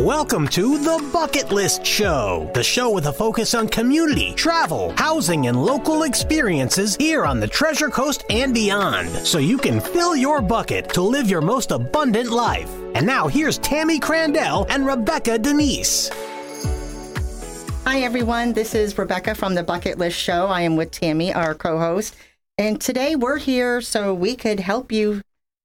Welcome to the Bucket List Show, the show with a focus on community, travel, housing, and local experiences here on the Treasure Coast and beyond, so you can fill your bucket to live your most abundant life. And now here's Tammy Crandell and Rebecca Denise. Hi, everyone. This is Rebecca from the Bucket List Show. I am with Tammy, our co host. And today we're here so we could help you.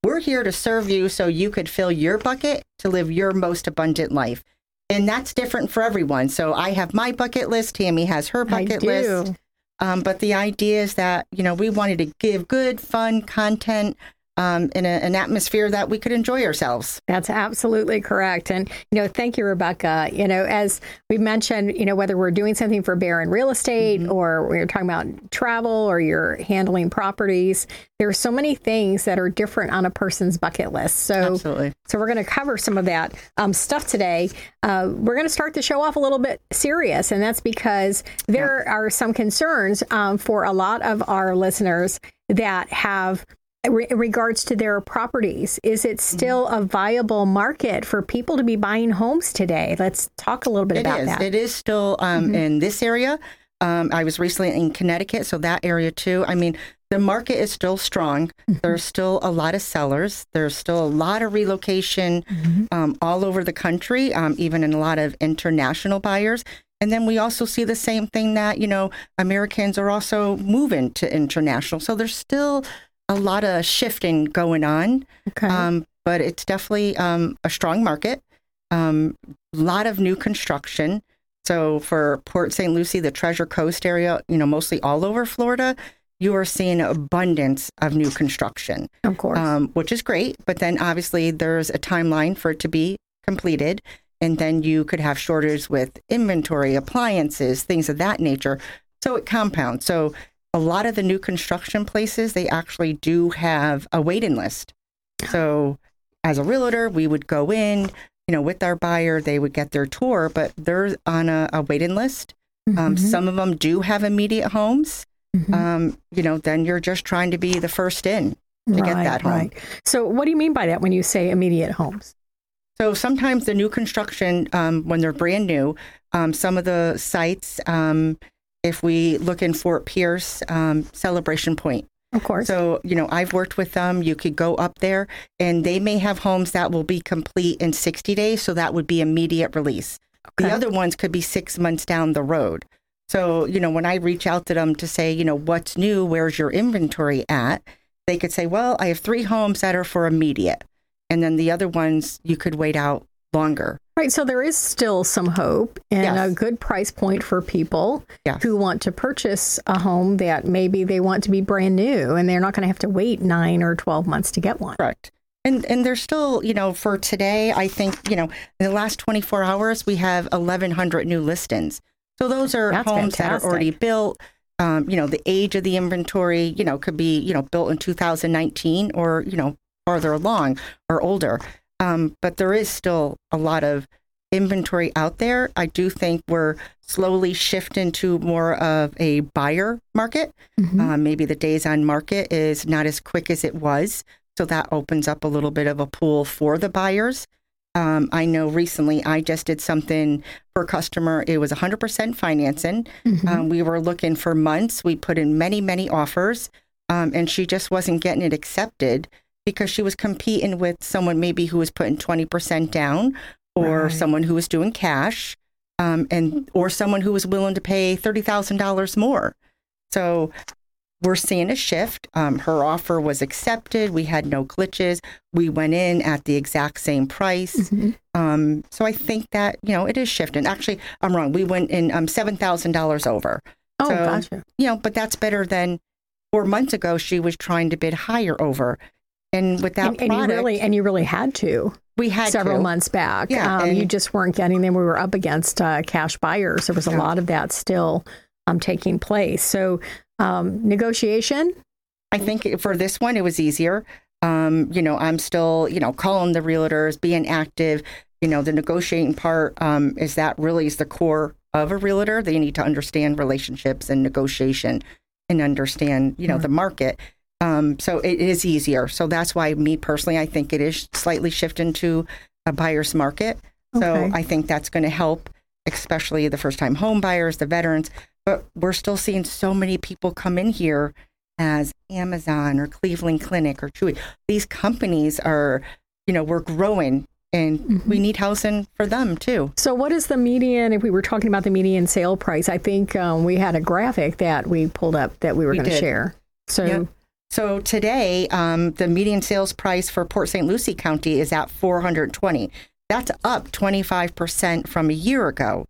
We're here to serve you so you could fill your bucket to live your most abundant life. And that's different for everyone. So I have my bucket list. Tammy has her bucket list. Um, but the idea is that, you know, we wanted to give good, fun content um, in a, an atmosphere that we could enjoy ourselves. That's absolutely correct. And, you know, thank you, Rebecca. You know, as we mentioned, you know, whether we're doing something for Barron Real Estate mm-hmm. or we're talking about travel or you're handling properties, there are so many things that are different on a person's bucket list. So, absolutely. so we're going to cover some of that um, stuff today. Uh, we're going to start the show off a little bit serious, and that's because there yeah. are some concerns um, for a lot of our listeners that have in regards to their properties. Is it mm-hmm. still a viable market for people to be buying homes today? Let's talk a little bit it about is. that. It is still um, mm-hmm. in this area. Um, I was recently in Connecticut, so that area too. I mean, the market is still strong. Mm-hmm. There's still a lot of sellers. There's still a lot of relocation mm-hmm. um, all over the country, um, even in a lot of international buyers. And then we also see the same thing that, you know, Americans are also moving to international. So there's still a lot of shifting going on. Okay. Um, but it's definitely um, a strong market. A um, lot of new construction. So for Port St. Lucie, the Treasure Coast area, you know, mostly all over Florida, you are seeing abundance of new construction. Of course. Um, which is great. But then obviously there's a timeline for it to be completed. And then you could have shortages with inventory, appliances, things of that nature. So it compounds. So a lot of the new construction places, they actually do have a waiting list. So as a realtor, we would go in, you know, with our buyer, they would get their tour, but they're on a, a waiting list. Um, mm-hmm. Um, some of them do have immediate homes. Mm-hmm. Um, you know, then you're just trying to be the first in to right, get that home. Right. So, what do you mean by that when you say immediate homes? So sometimes the new construction, um, when they're brand new, um, some of the sites, um, if we look in Fort Pierce, um, Celebration Point. Of course. So, you know, I've worked with them. You could go up there and they may have homes that will be complete in 60 days. So that would be immediate release. Okay. The other ones could be six months down the road. So, you know, when I reach out to them to say, you know, what's new? Where's your inventory at? They could say, well, I have three homes that are for immediate. And then the other ones you could wait out longer. Right. So there is still some hope and yes. a good price point for people yes. who want to purchase a home that maybe they want to be brand new and they're not going to have to wait nine or 12 months to get one. Correct. And, and there's still, you know, for today, I think, you know, in the last 24 hours, we have 1,100 new listings. So those are That's homes fantastic. that are already built. Um, you know, the age of the inventory, you know, could be, you know, built in 2019 or, you know, farther along or older. Um, but there is still a lot of inventory out there. I do think we're slowly shifting to more of a buyer market. Mm-hmm. Uh, maybe the days on market is not as quick as it was. So that opens up a little bit of a pool for the buyers. Um, I know recently I just did something for a customer. It was 100% financing. Mm-hmm. Um, we were looking for months. We put in many, many offers, um, and she just wasn't getting it accepted because she was competing with someone maybe who was putting 20% down or right. someone who was doing cash um, and or someone who was willing to pay $30,000 more. So we're seeing a shift. Um, her offer was accepted. We had no glitches. We went in at the exact same price. Mm-hmm. Um, so I think that, you know, it is shifting. Actually, I'm wrong. We went in um, $7,000 over. Oh, so, gotcha. You know, but that's better than four months ago. She was trying to bid higher over. And with that and, and you really and you really had to. We had several to. months back. Yeah, um, you just weren't getting them. We were up against uh, cash buyers. There was a yeah. lot of that still um, taking place. So um, negotiation. I think for this one, it was easier. Um, you know, I'm still, you know, calling the realtors, being active. You know, the negotiating part um, is that really is the core of a realtor. They need to understand relationships and negotiation and understand, you know, the market. Um, so it is easier. So that's why, me personally, I think it is slightly shifting to a buyer's market. So I think that's going to help, especially the first time home buyers, the veterans. But we're still seeing so many people come in here as Amazon or Cleveland Clinic or Chewy. These companies are, you know, we're growing and Mm-hmm. we need housing for them too. So, what is the median? If we were talking about the median sale price, I think um, we had a graphic that we pulled up that we were We going to share. So, Yep. So today, um, the median sales price for Port St. Lucie County is at 420. That's up 25% from a year ago.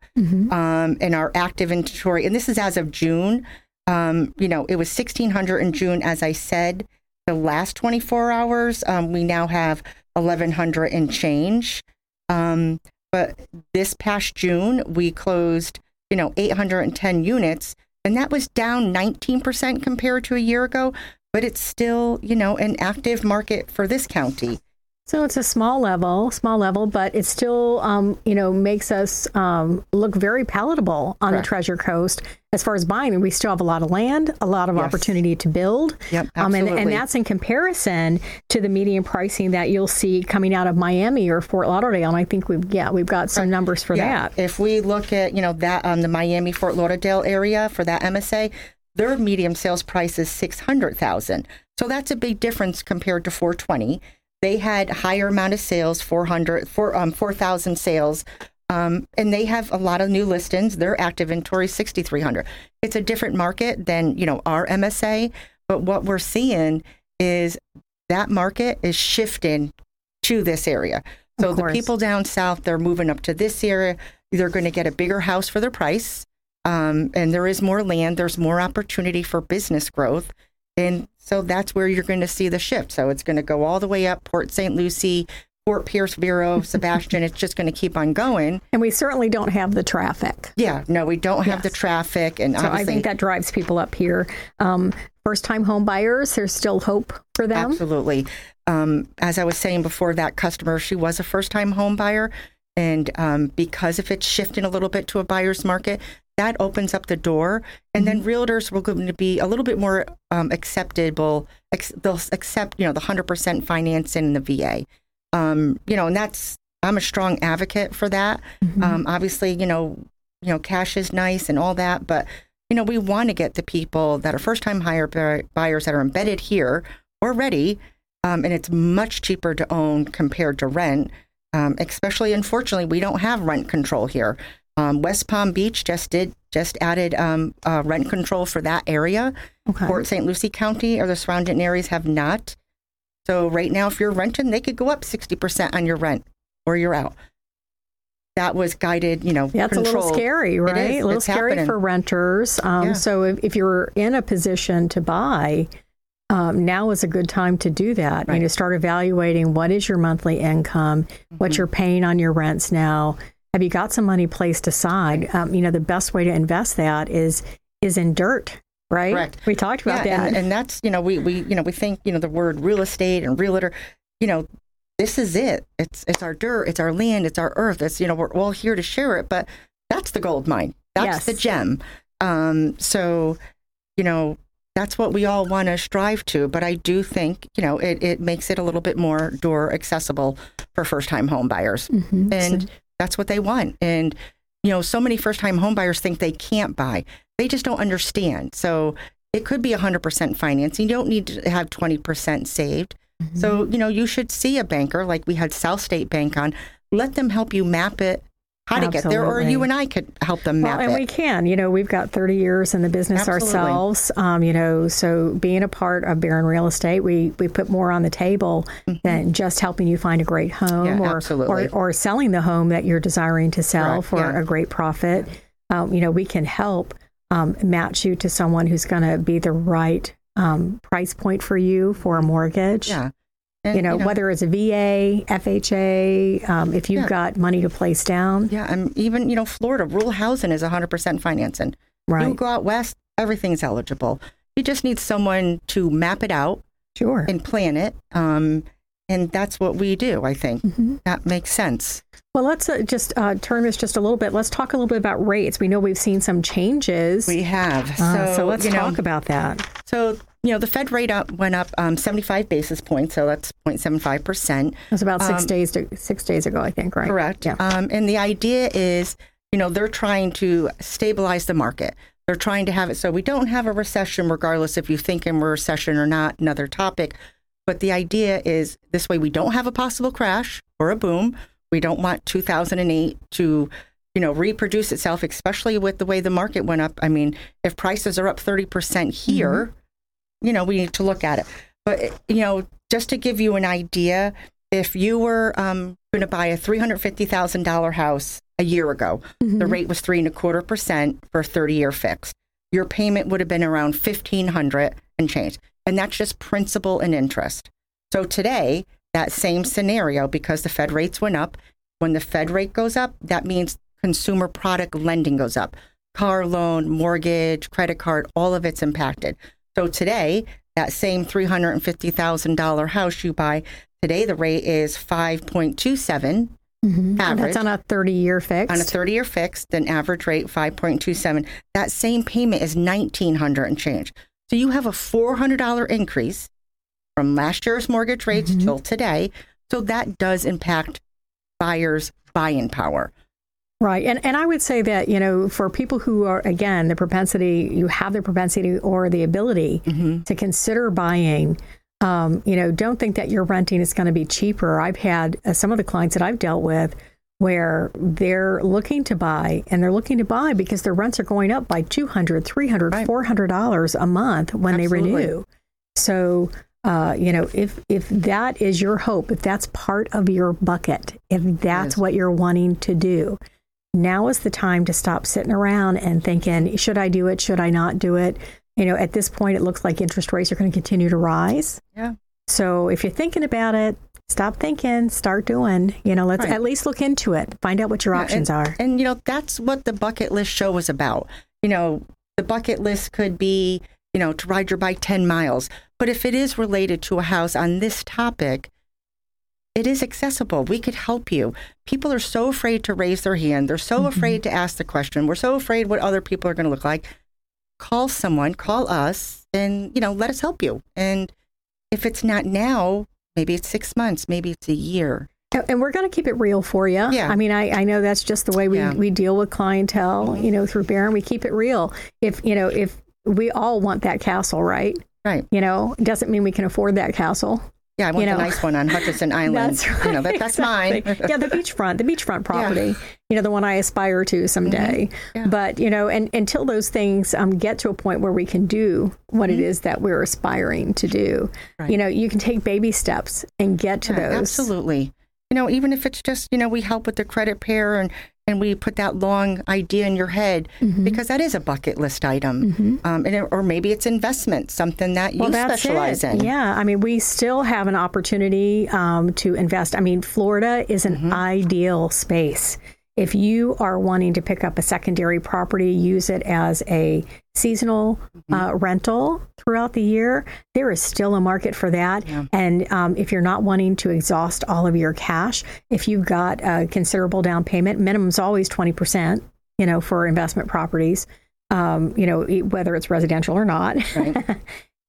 Um, in our active inventory, and this is as of June. Um, you know, it was 1,600 in June, as I said. The last 24 hours, um, we now have 1,100 and change. Um, but this past June, we closed, you know, 810 units, and that was down 19% compared to a year ago. But it's still, you know, an active market for this county. so it's a small level, small level, but it still, um, you know, makes us um, look very palatable on Correct. the Treasure Coast as far as buying. And we still have a lot of land, a lot of Yes. opportunity to build. Yep, Um, and, and that's in comparison to the median pricing that you'll see coming out of Miami or Fort Lauderdale. And I think we've, yeah, we've got some numbers for that. If we look at, you know, that um, the Miami Fort Lauderdale area for that MSA, their medium sales price is 600,000. So that's a big difference compared to 420. They had higher amount of sales, 400 four, um 4,000 sales. Um, and they have a lot of new listings. Their active inventory 6,300. It's a different market than, you know, our MSA, but what we're seeing is that market is shifting to this area. So the people down south, they're moving up to this area. They're going to get a bigger house for their price. Um, and there is more land. There's more opportunity for business growth. And so that's where you're going to see the shift. So it's going to go all the way up Port St. Lucie, Fort Pierce, Vero, Sebastian. it's just going to keep on going. And we certainly don't have the traffic. Yeah, no, we don't have the traffic. And So I think that drives people up here. Um, First time home buyers, there's still hope for them. Absolutely. Um, as I was saying before, that customer, she was a first time home buyer. And um, because if it's shifting a little bit to a buyer's market, that opens up the door. And then realtors will going to be a little bit more um, acceptable. Ex- they'll accept, you know, the 100% financing in the VA. Um, you know, and that's, I'm a strong advocate for that. Um, obviously, you know, you know, cash is nice and all that, but you know, we want to get the people that are first time hire buyers that are embedded here already. Um, and it's much cheaper to own compared to rent. Um, especially, unfortunately, we don't have rent control here. Um, West Palm Beach just did just added um, uh, rent control for that area. Okay. Port St. Lucie County or the surrounding areas have not. So right now, if you're renting, they could go up sixty percent on your rent, or you're out. That was guided, you know, it's a little scary, right? is. A little It's scary happening. for renters. Um, Yeah. So if, if you're in a position to buy, um, now is a good time to do that. You Right. know, start evaluating what is your monthly income, Mm-hmm. what you're paying on your rents now. Have you got some money placed aside? Um, you know, the best way to invest that is is in dirt, right? Correct. We talked about yeah, that. And, and that's you know we we you know we think you know the word real estate and realtor, you know, this is it. It's it's our dirt, it's our land, it's our earth. It's you know we're all here to share it, but that's the gold mine. That's Yes. the gem. Um, so you know that's what we all want to strive to. But I do think you know it it makes it a little bit more door accessible for first time home buyers, Mhm. and that's what they want. And you know, so many first time home buyers think they can't buy. They just don't understand. So it could be 100% financing. You don't need to have 20% saved. So, mm-hmm. you know, you should see a banker like we had South State Bank on. Let them help you map it, how to get there, or you and I could help them Well, map and it. we can. You know, we've got 30 years in the business Absolutely. ourselves. Um, you know, so being a part of Barron Real Estate, we we put more on the table than just helping you find a great home Mm-hmm. Yeah, or, or or selling the home that you're desiring to sell Correct, for yeah. a great profit. Um, you know, we can help um, match you to someone who's going to be the right um, price point for you for a mortgage. yeah. And, You know, whether it's a VA, FHA, um, if you've Yeah. got money to place down, yeah, and even, you know, Florida, rural housing is 100% financing. right? You go out west, everything's eligible. You just need someone to map it out Sure. and plan it. Um, and that's what we do, I think. Mm-hmm. That makes sense. Well, let's uh, just uh, turn this just a little bit. Let's talk a little bit about rates. We know we've seen some changes. We have. Uh, so let's you know, talk about that. So you know, the Fed rate up went up um, 75 basis points, so that's 0.75 percent. It was about six days to, six days ago, I think, right? Correct. Yeah. Um, and the idea is, you know, they're trying to stabilize the market. They're trying to have it so we don't have a recession, regardless if you think in a recession or not. Another topic. But the idea is this way we don't have a possible crash or a boom. We don't want 2008 to, you know, reproduce itself, especially with the way the market went up. I mean, if prices are up 30% here, you know, we need to look at it. But, you know, just to give you an idea, if you were um, going to buy a $350,000 house a year ago, the rate was three and a quarter percent for a 30 year fix. Your payment would have been around 1500 and change. And that's just principal and interest. So today, that same scenario, because the Fed rates went up, when the Fed rate goes up, that means consumer product lending goes up. Car loan, mortgage, credit card, all of it's impacted. So today, that same $350,000 house you buy, today the rate is 5.27 And average that's on a 30 year fix. on a 30 year fixed, an average rate 5.27. That same payment is 1900 and change. So you have a $400 increase from last year's mortgage rates Mm-hmm. till today. So that does impact buyers' buying power. Right. And and I would say that, you know, for people who are again, the propensity you have the propensity or the ability Mm-hmm. to consider buying um, you know, don't think that your renting is going to be cheaper. I've had uh, some of the clients that I've dealt with where they're looking to buy and they're looking to buy because their rents are going up by 200 300 Right. 400 dollars a month when Absolutely. they renew so uh, you know if if that is your hope if that's part of your bucket if that's is. what you're wanting to do now is the time to stop sitting around and thinking should i do it should i not do it you know at this point it looks like interest rates are going to continue to rise Yeah. so if you're thinking about it stop thinking start doing you know let's Right. at least look into it find out what your Yeah, options and, are And, you know, that's what the bucket list show was about. You know, the bucket list could be, you know, to ride your bike 10 miles. But if it is related to a house on this topic, it is accessible. We could help you. People are so afraid to raise their hand. They're so mm-hmm. afraid to ask the question. We're so afraid what other people are going to look like. Call someone, call us, and, you know, let us help you. And if it's not now, maybe it's six months, maybe it's a year. And- we're going to keep it real for you. Yeah. I mean, I, I know that's just the way we, Yeah. we deal with clientele, mm-hmm. you know, through Barron. We keep it real. If, you know, if we all want that castle, right? Right. You know, it doesn't mean we can afford that castle. Yeah, I want You know. the nice one on Hutchinson Island. That's right. You know, that, that's mine. Exactly. yeah, the beachfront, the beachfront property. Yeah. You know, the one I aspire to someday. Mm-hmm. Yeah. But you know, and until those things um, get to a point where we can do what it is that we're aspiring to do, Mm-hmm. Right. you know, you can take baby steps and get to Yeah, those. Absolutely. You know, even if it's just, you know, we help with the credit pair and, and we put that long idea in your head Mm-hmm. because that is a bucket list item. Um, and it, or maybe it's investment, something that you Well, specialize it. in. Yeah, I mean, we still have an opportunity um, to invest. I mean, Florida is Mm-hmm. an ideal space. If you are wanting to pick up a secondary property, use it as a seasonal Mm-hmm. uh, rental throughout the year, there is still a market for that. And um, if you're not wanting to exhaust all of your cash, if you've got a considerable down payment, minimum is always 20%, you know, for investment properties, um, you know, whether it's residential or not.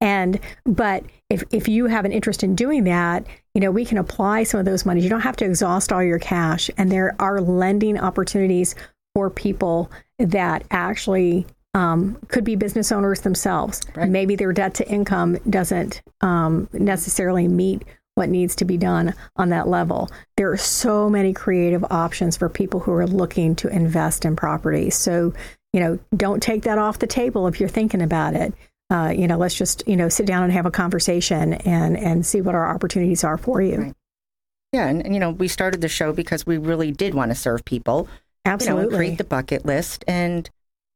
And but if if you have an interest in doing that, you know, we can apply some of those monies. You don't have to exhaust all your cash, and there are lending opportunities for people that actually um, could be business owners themselves. Right. Maybe their debt to income doesn't um, necessarily meet what needs to be done on that level. There are so many creative options for people who are looking to invest in property. So, you know, don't take that off the table if you're thinking about it. Uh, you know, let's just you know sit down and have a conversation and and see what our opportunities are for you. Right. Yeah, and, and you know, we started the show because we really did want to serve people. You know, Absolutely. create the bucket list, and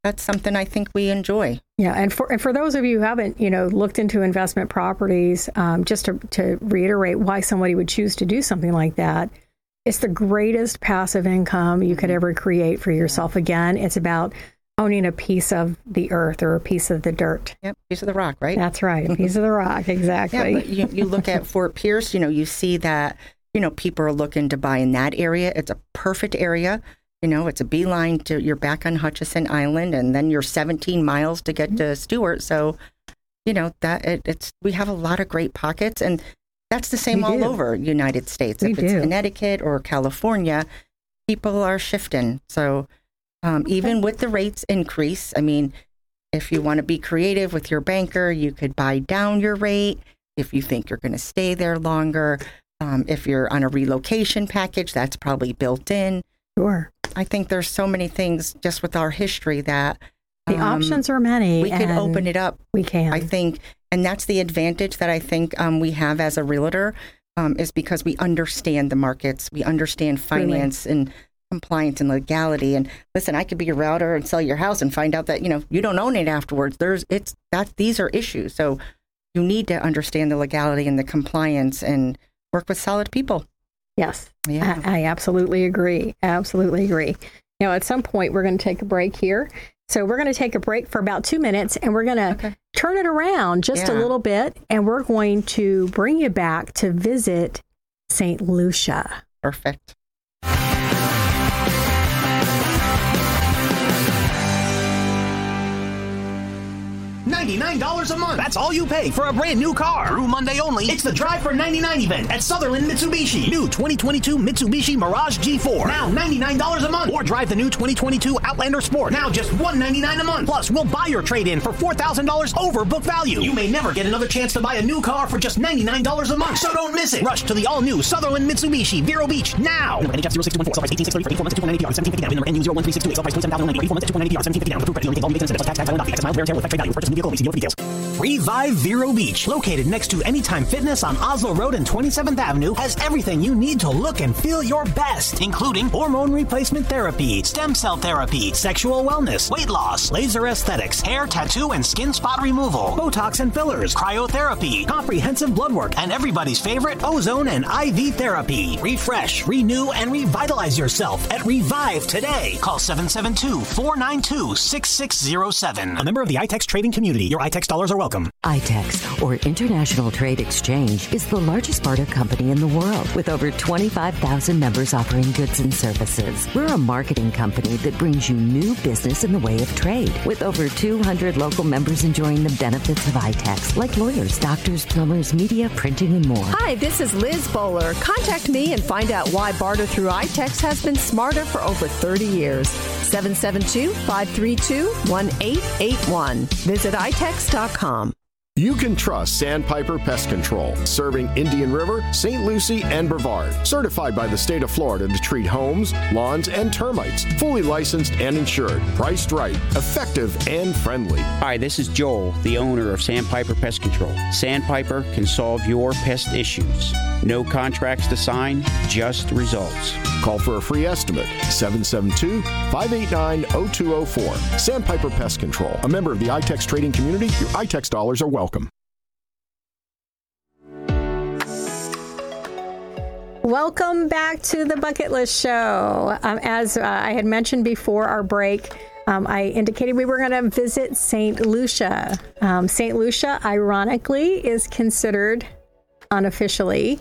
that's something I think we enjoy. Yeah, and for and for those of you who haven't, you know, looked into investment properties, um, just to to reiterate why somebody would choose to do something like that, it's the greatest passive income you could ever create for yourself. Again, it's about owning a piece of the earth or a piece of the dirt. Yep, piece of the rock, right? That's right, a piece of the rock, exactly. Yeah, you, you look at Fort Pierce, you know, you see that, you know, people are looking to buy in that area. It's a perfect area. You know, it's a beeline to, you're back on Hutchinson Island and then you're 17 miles to get to Stuart. So, you know that it, it's we have a lot of great pockets, and that's the same We all do. over United States. We if it's do. Connecticut or California, people are shifting. So um, even with the rates increase, I mean, if you want to be creative with your banker, you could buy down your rate if you think you're going to stay there longer. Um, if you're on a relocation package, that's probably built in. Sure. I think there's so many things just with our history that The um, options are many. we could open it up. We can. I think, and that's the advantage that I think um, we have as a realtor um, is because we understand the markets, we understand finance and compliance and legality. And listen, I could be a router and sell your house and find out that you know you don't own it afterwards. There's it's that these are issues. So you need to understand the legality and the compliance and work with solid people. Yes. Yeah. I, I absolutely agree. Absolutely agree. Now, at some point, we're going to take a break here. So, we're going to take a break for about two minutes and we're going to Okay. turn it around just a little bit. And we're going to bring you back to visit St. Lucia. Perfect. $99 a month. That's all you pay for a brand new car. Through Monday only, it's the Drive for 99 event at Sutherland Mitsubishi. New 2022 Mitsubishi Mirage G4. Now $99 a month. Or drive the new 2022 Outlander Sport. Now just 199 a month. Plus, we'll buy your trade in for $4,000 over book value. You may never get another chance to buy a new car for just $99 a month. So don't miss it. Rush to the all new Sutherland Mitsubishi Vero Beach now. Number NHF 0621 sell price 18630 for 84 months at 2190 1750 down. Number NU 01362 sell price 27090 84 months at 2190 1750 down. Approved credit. Take all maintenance and tax tax title and doc. Excess miles wear and tear affect trade value. Purchase new vehicle. For details. Revive Vero Beach, located next to Anytime Fitness on Oslo Road and 27th Avenue, has everything you need to look and feel your best, including hormone replacement therapy, stem cell therapy, sexual wellness, weight loss, laser aesthetics, hair, tattoo, and skin spot removal, Botox and fillers, cryotherapy, comprehensive blood work, and everybody's favorite ozone and IV therapy. Refresh, renew, and revitalize yourself at Revive today. Call 772 492 6607. A member of the iTex trading community. Your iTex dollars are welcome. ITEX, or International Trade Exchange, is the largest barter company in the world with over 25,000 members offering goods and services. We're a marketing company that brings you new business in the way of trade, with over 200 local members enjoying the benefits of ITEX, like lawyers, doctors, plumbers, media, printing, and more. Hi, this is Liz Bowler. Contact me and find out why barter through iTex has been smarter for over 30 years. 772 532 1881. Visit itex.com. You can trust Sandpiper Pest Control, serving Indian River, St. Lucie, and Brevard. Certified by the state of Florida to treat homes, lawns, and termites. Fully licensed and insured. Priced right, effective, and friendly. Hi, this is Joel, the owner of Sandpiper Pest Control. Sandpiper can solve your pest issues. No contracts to sign, just results. Call for a free estimate 772 589 0204. Sandpiper Pest Control, a member of the iTex trading community. Your iTex dollars are welcome. Welcome back to the Bucket List Show. Um, as uh, I had mentioned before our break, um, I indicated we were going to visit St. Lucia. Um, St. Lucia, ironically, is considered unofficially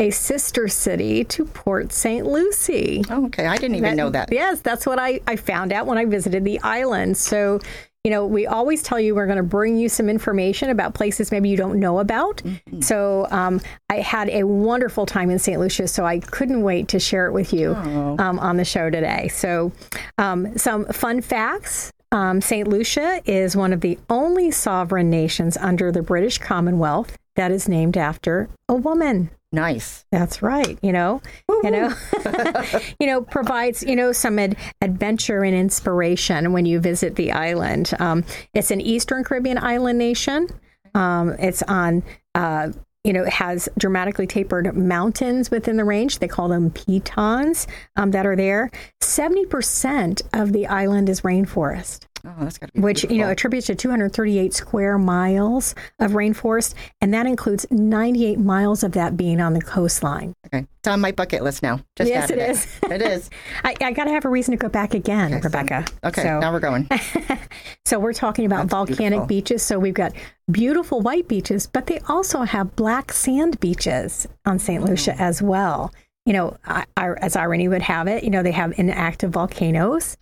a sister city to Port St. Lucie. Oh, okay. I didn't even know that. Yes, that's what I, I found out when I visited the island. So, you know, we always tell you we're going to bring you some information about places maybe you don't know about. Mm-hmm. So, um, I had a wonderful time in St. Lucia, so I couldn't wait to share it with you um, on the show today. So, um, some fun facts. Um, St. Lucia is one of the only sovereign nations under the British Commonwealth that is named after a woman. Nice. That's right. You know, you know, you know, provides you know some ad- adventure and inspiration when you visit the island. Um, it's an Eastern Caribbean island nation. Um, it's on. Uh, you know, it has dramatically tapered mountains within the range. They call them pitons um, that are there. Seventy percent of the island is rainforest Oh, that's got to be which you know attributes to 238 square miles of rainforest, and that includes 98 miles of that being on the coastline. Okay. It's on my bucket list now. Just Yes, added it is. it is. I, I got to have a reason to go back again, Okay, so- Rebecca. Okay, so, now we're going. so we're talking about That's volcanic beautiful. beaches. So we've got beautiful white beaches, but they also have black sand beaches on St. Lucia Oh. as well. You know, I, I, as irony would have it, you know, they have inactive volcanoes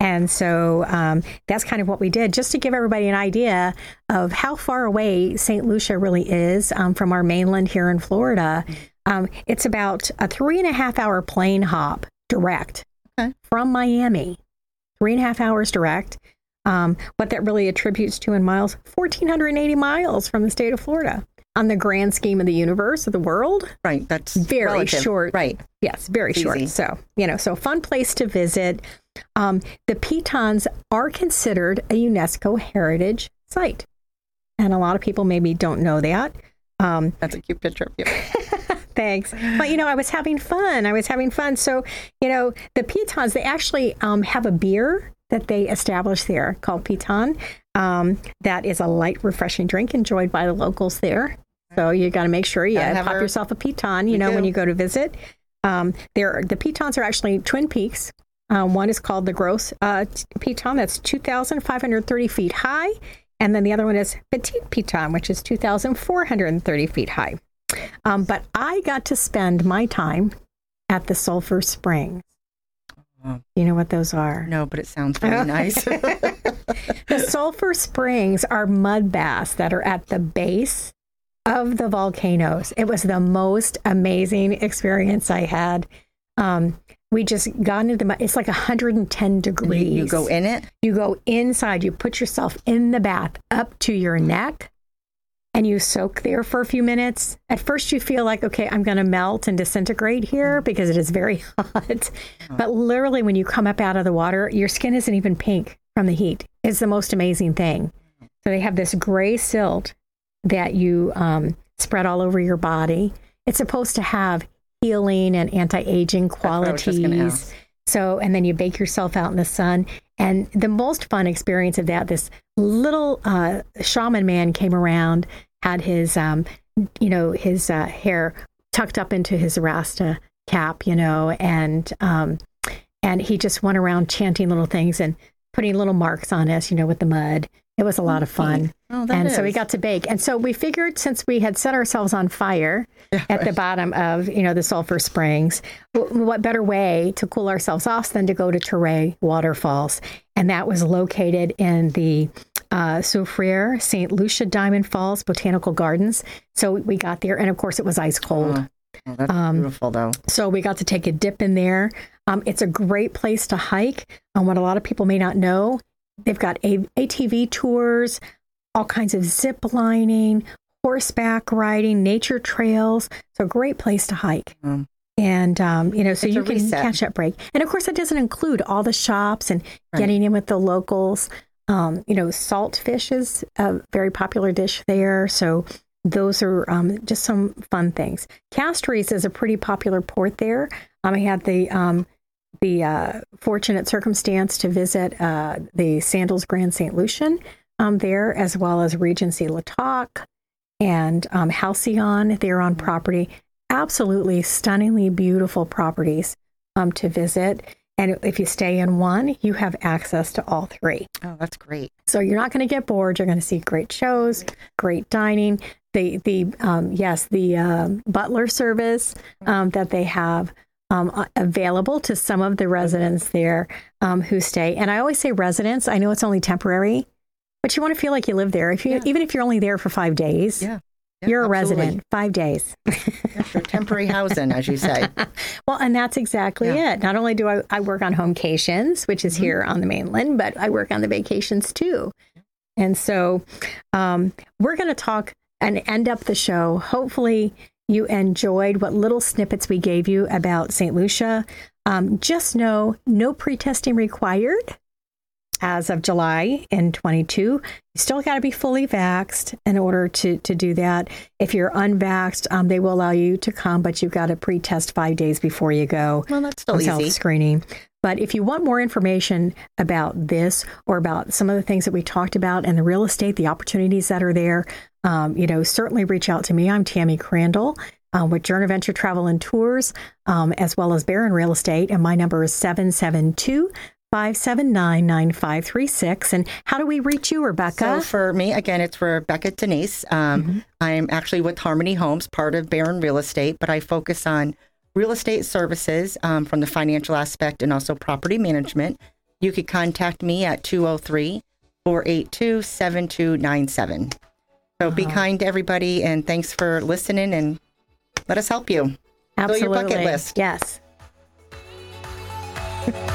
And so um, that's kind of what we did, just to give everybody an idea of how far away St. Lucia really is um, from our mainland here in Florida. Um, it's about a three and a half hour plane hop direct Okay. from Miami, three and a half hours direct. Um, what that really attributes to in miles, 1,480 miles from the state of Florida. On the grand scheme of the universe, of the world, Right. That's very relative. short. Right. Yes, very It's short. easy. So, you know, so a fun place to visit. Um, the Pitons are considered a UNESCO heritage site. And a lot of people maybe don't know that. Um, That's a cute picture of you. Thanks. But you know, I was having fun. I was having fun. So, you know, the Pitons, they actually um, have a beer that they established there called Piton. Um, that is a light, refreshing drink enjoyed by the locals there. So you got to make sure you pop our- yourself a Piton, you know, when you go to visit. Um, there, the Pitons are actually Twin Peaks. Um, one is called the Gros uh, Piton, that's 2,530 feet high. And then the other one is Petite Piton, which is 2,430 feet high. Um, but I got to spend my time at the Sulphur Springs. Oh. You know what those are? No, but it sounds very nice. The Sulphur Springs are mud baths that are at the base of the volcanoes. It was the most amazing experience I had. Um, we just got into the. It's like 110 you, degrees. you go in it. You go inside, you put yourself in the bath up to your neck, and you soak there for a few minutes. At first, you feel like, okay, I'm going to melt and disintegrate here because it is very hot. But literally, when you come up out of the water, your skin isn't even pink from the heat. It's the most amazing thing. So they have this gray silt that you um, spread all over your body. It's supposed to have healing and anti-aging what I was just gonna qualities. So, and then you bake yourself out in the sun. And the most fun experience of that, this little uh, shaman man came around, had his, um, you know, his uh, hair tucked up into his Rasta cap, you know, and um, and he just went around chanting little things and putting little marks on us, you know, with the mud. It was a lot of fun. Oh, and so we got to bake. And so we figured since we had set ourselves on fire at the bottom of, you know, the sulfur springs, what better way to cool ourselves off than to go to Toraille Waterfalls? And that was located in the uh, Soufriere St. Lucia Diamond Falls Botanical Gardens. So we got there, and of course, it was ice cold. Oh, that's Um, beautiful, though. So we got to take a dip in there. Um, it's a great place to hike. And what a lot of people may not know, they've got a- ATV tours, all kinds of zip lining, horseback riding, nature trails. So a great place to hike. Um, And um, you know, so It's you can reset. catch that break. And of course, that doesn't include all the shops and Right. getting in with the locals. Um, you know, salt fish is a very popular dish there. So those are um, just some fun things. Castries is a pretty popular port there. Um, I had the um, the uh, fortunate circumstance to visit uh, the Sandals Grand St. Lucian um, there, as well as Regency La Toc and um, Halcyon there on property. Absolutely stunningly beautiful properties um, to visit. And if you stay in one, you have access to all three. oh, that's great. So you're not going to get bored. You're going to see great shows, great dining. The the um, yes, the um, butler service um, that they have um, available to some of the residents there um, who stay. And I always say residents. I know it's only temporary, but you want to feel like you live there. If you Yeah. even if you're only there for five days, Yeah. Yeah, you're a absolutely. resident. Five days. Yeah, for temporary housing, as you say. Well, and that's exactly it. Not only do I, I work on homecations, which is here on the mainland, but I work on the vacations too. And so um, we're going to talk and end up the show. Hopefully, you enjoyed what little snippets we gave you about St. Lucia. Um, just know no pre-testing required as of July in 22. You still got to be fully vaxxed in order to, to do that. If you're unvaxxed, um, they will allow you to come, but you've got to pre-test five days before you go Well, that's still easy. self-screening. But if you want more information about this or about some of the things that we talked about and the real estate, the opportunities that are there, um, you know, certainly reach out to me. I'm Tammy Crandall. Um, with Journey Venture Travel and Tours, um, as well as Barron Real Estate. And my number is 772 579 9536. And how do we reach you, Rebecca? So for me, again, it's Rebecca Denise. Um, I'm actually with Harmony Homes, part of Barron Real Estate, but I focus on real estate services um, from the financial aspect and also property management. you could contact me at 203 482 7297. So be uh-huh. kind to everybody and thanks for listening and let us help you. Fill your bucket list. Yes.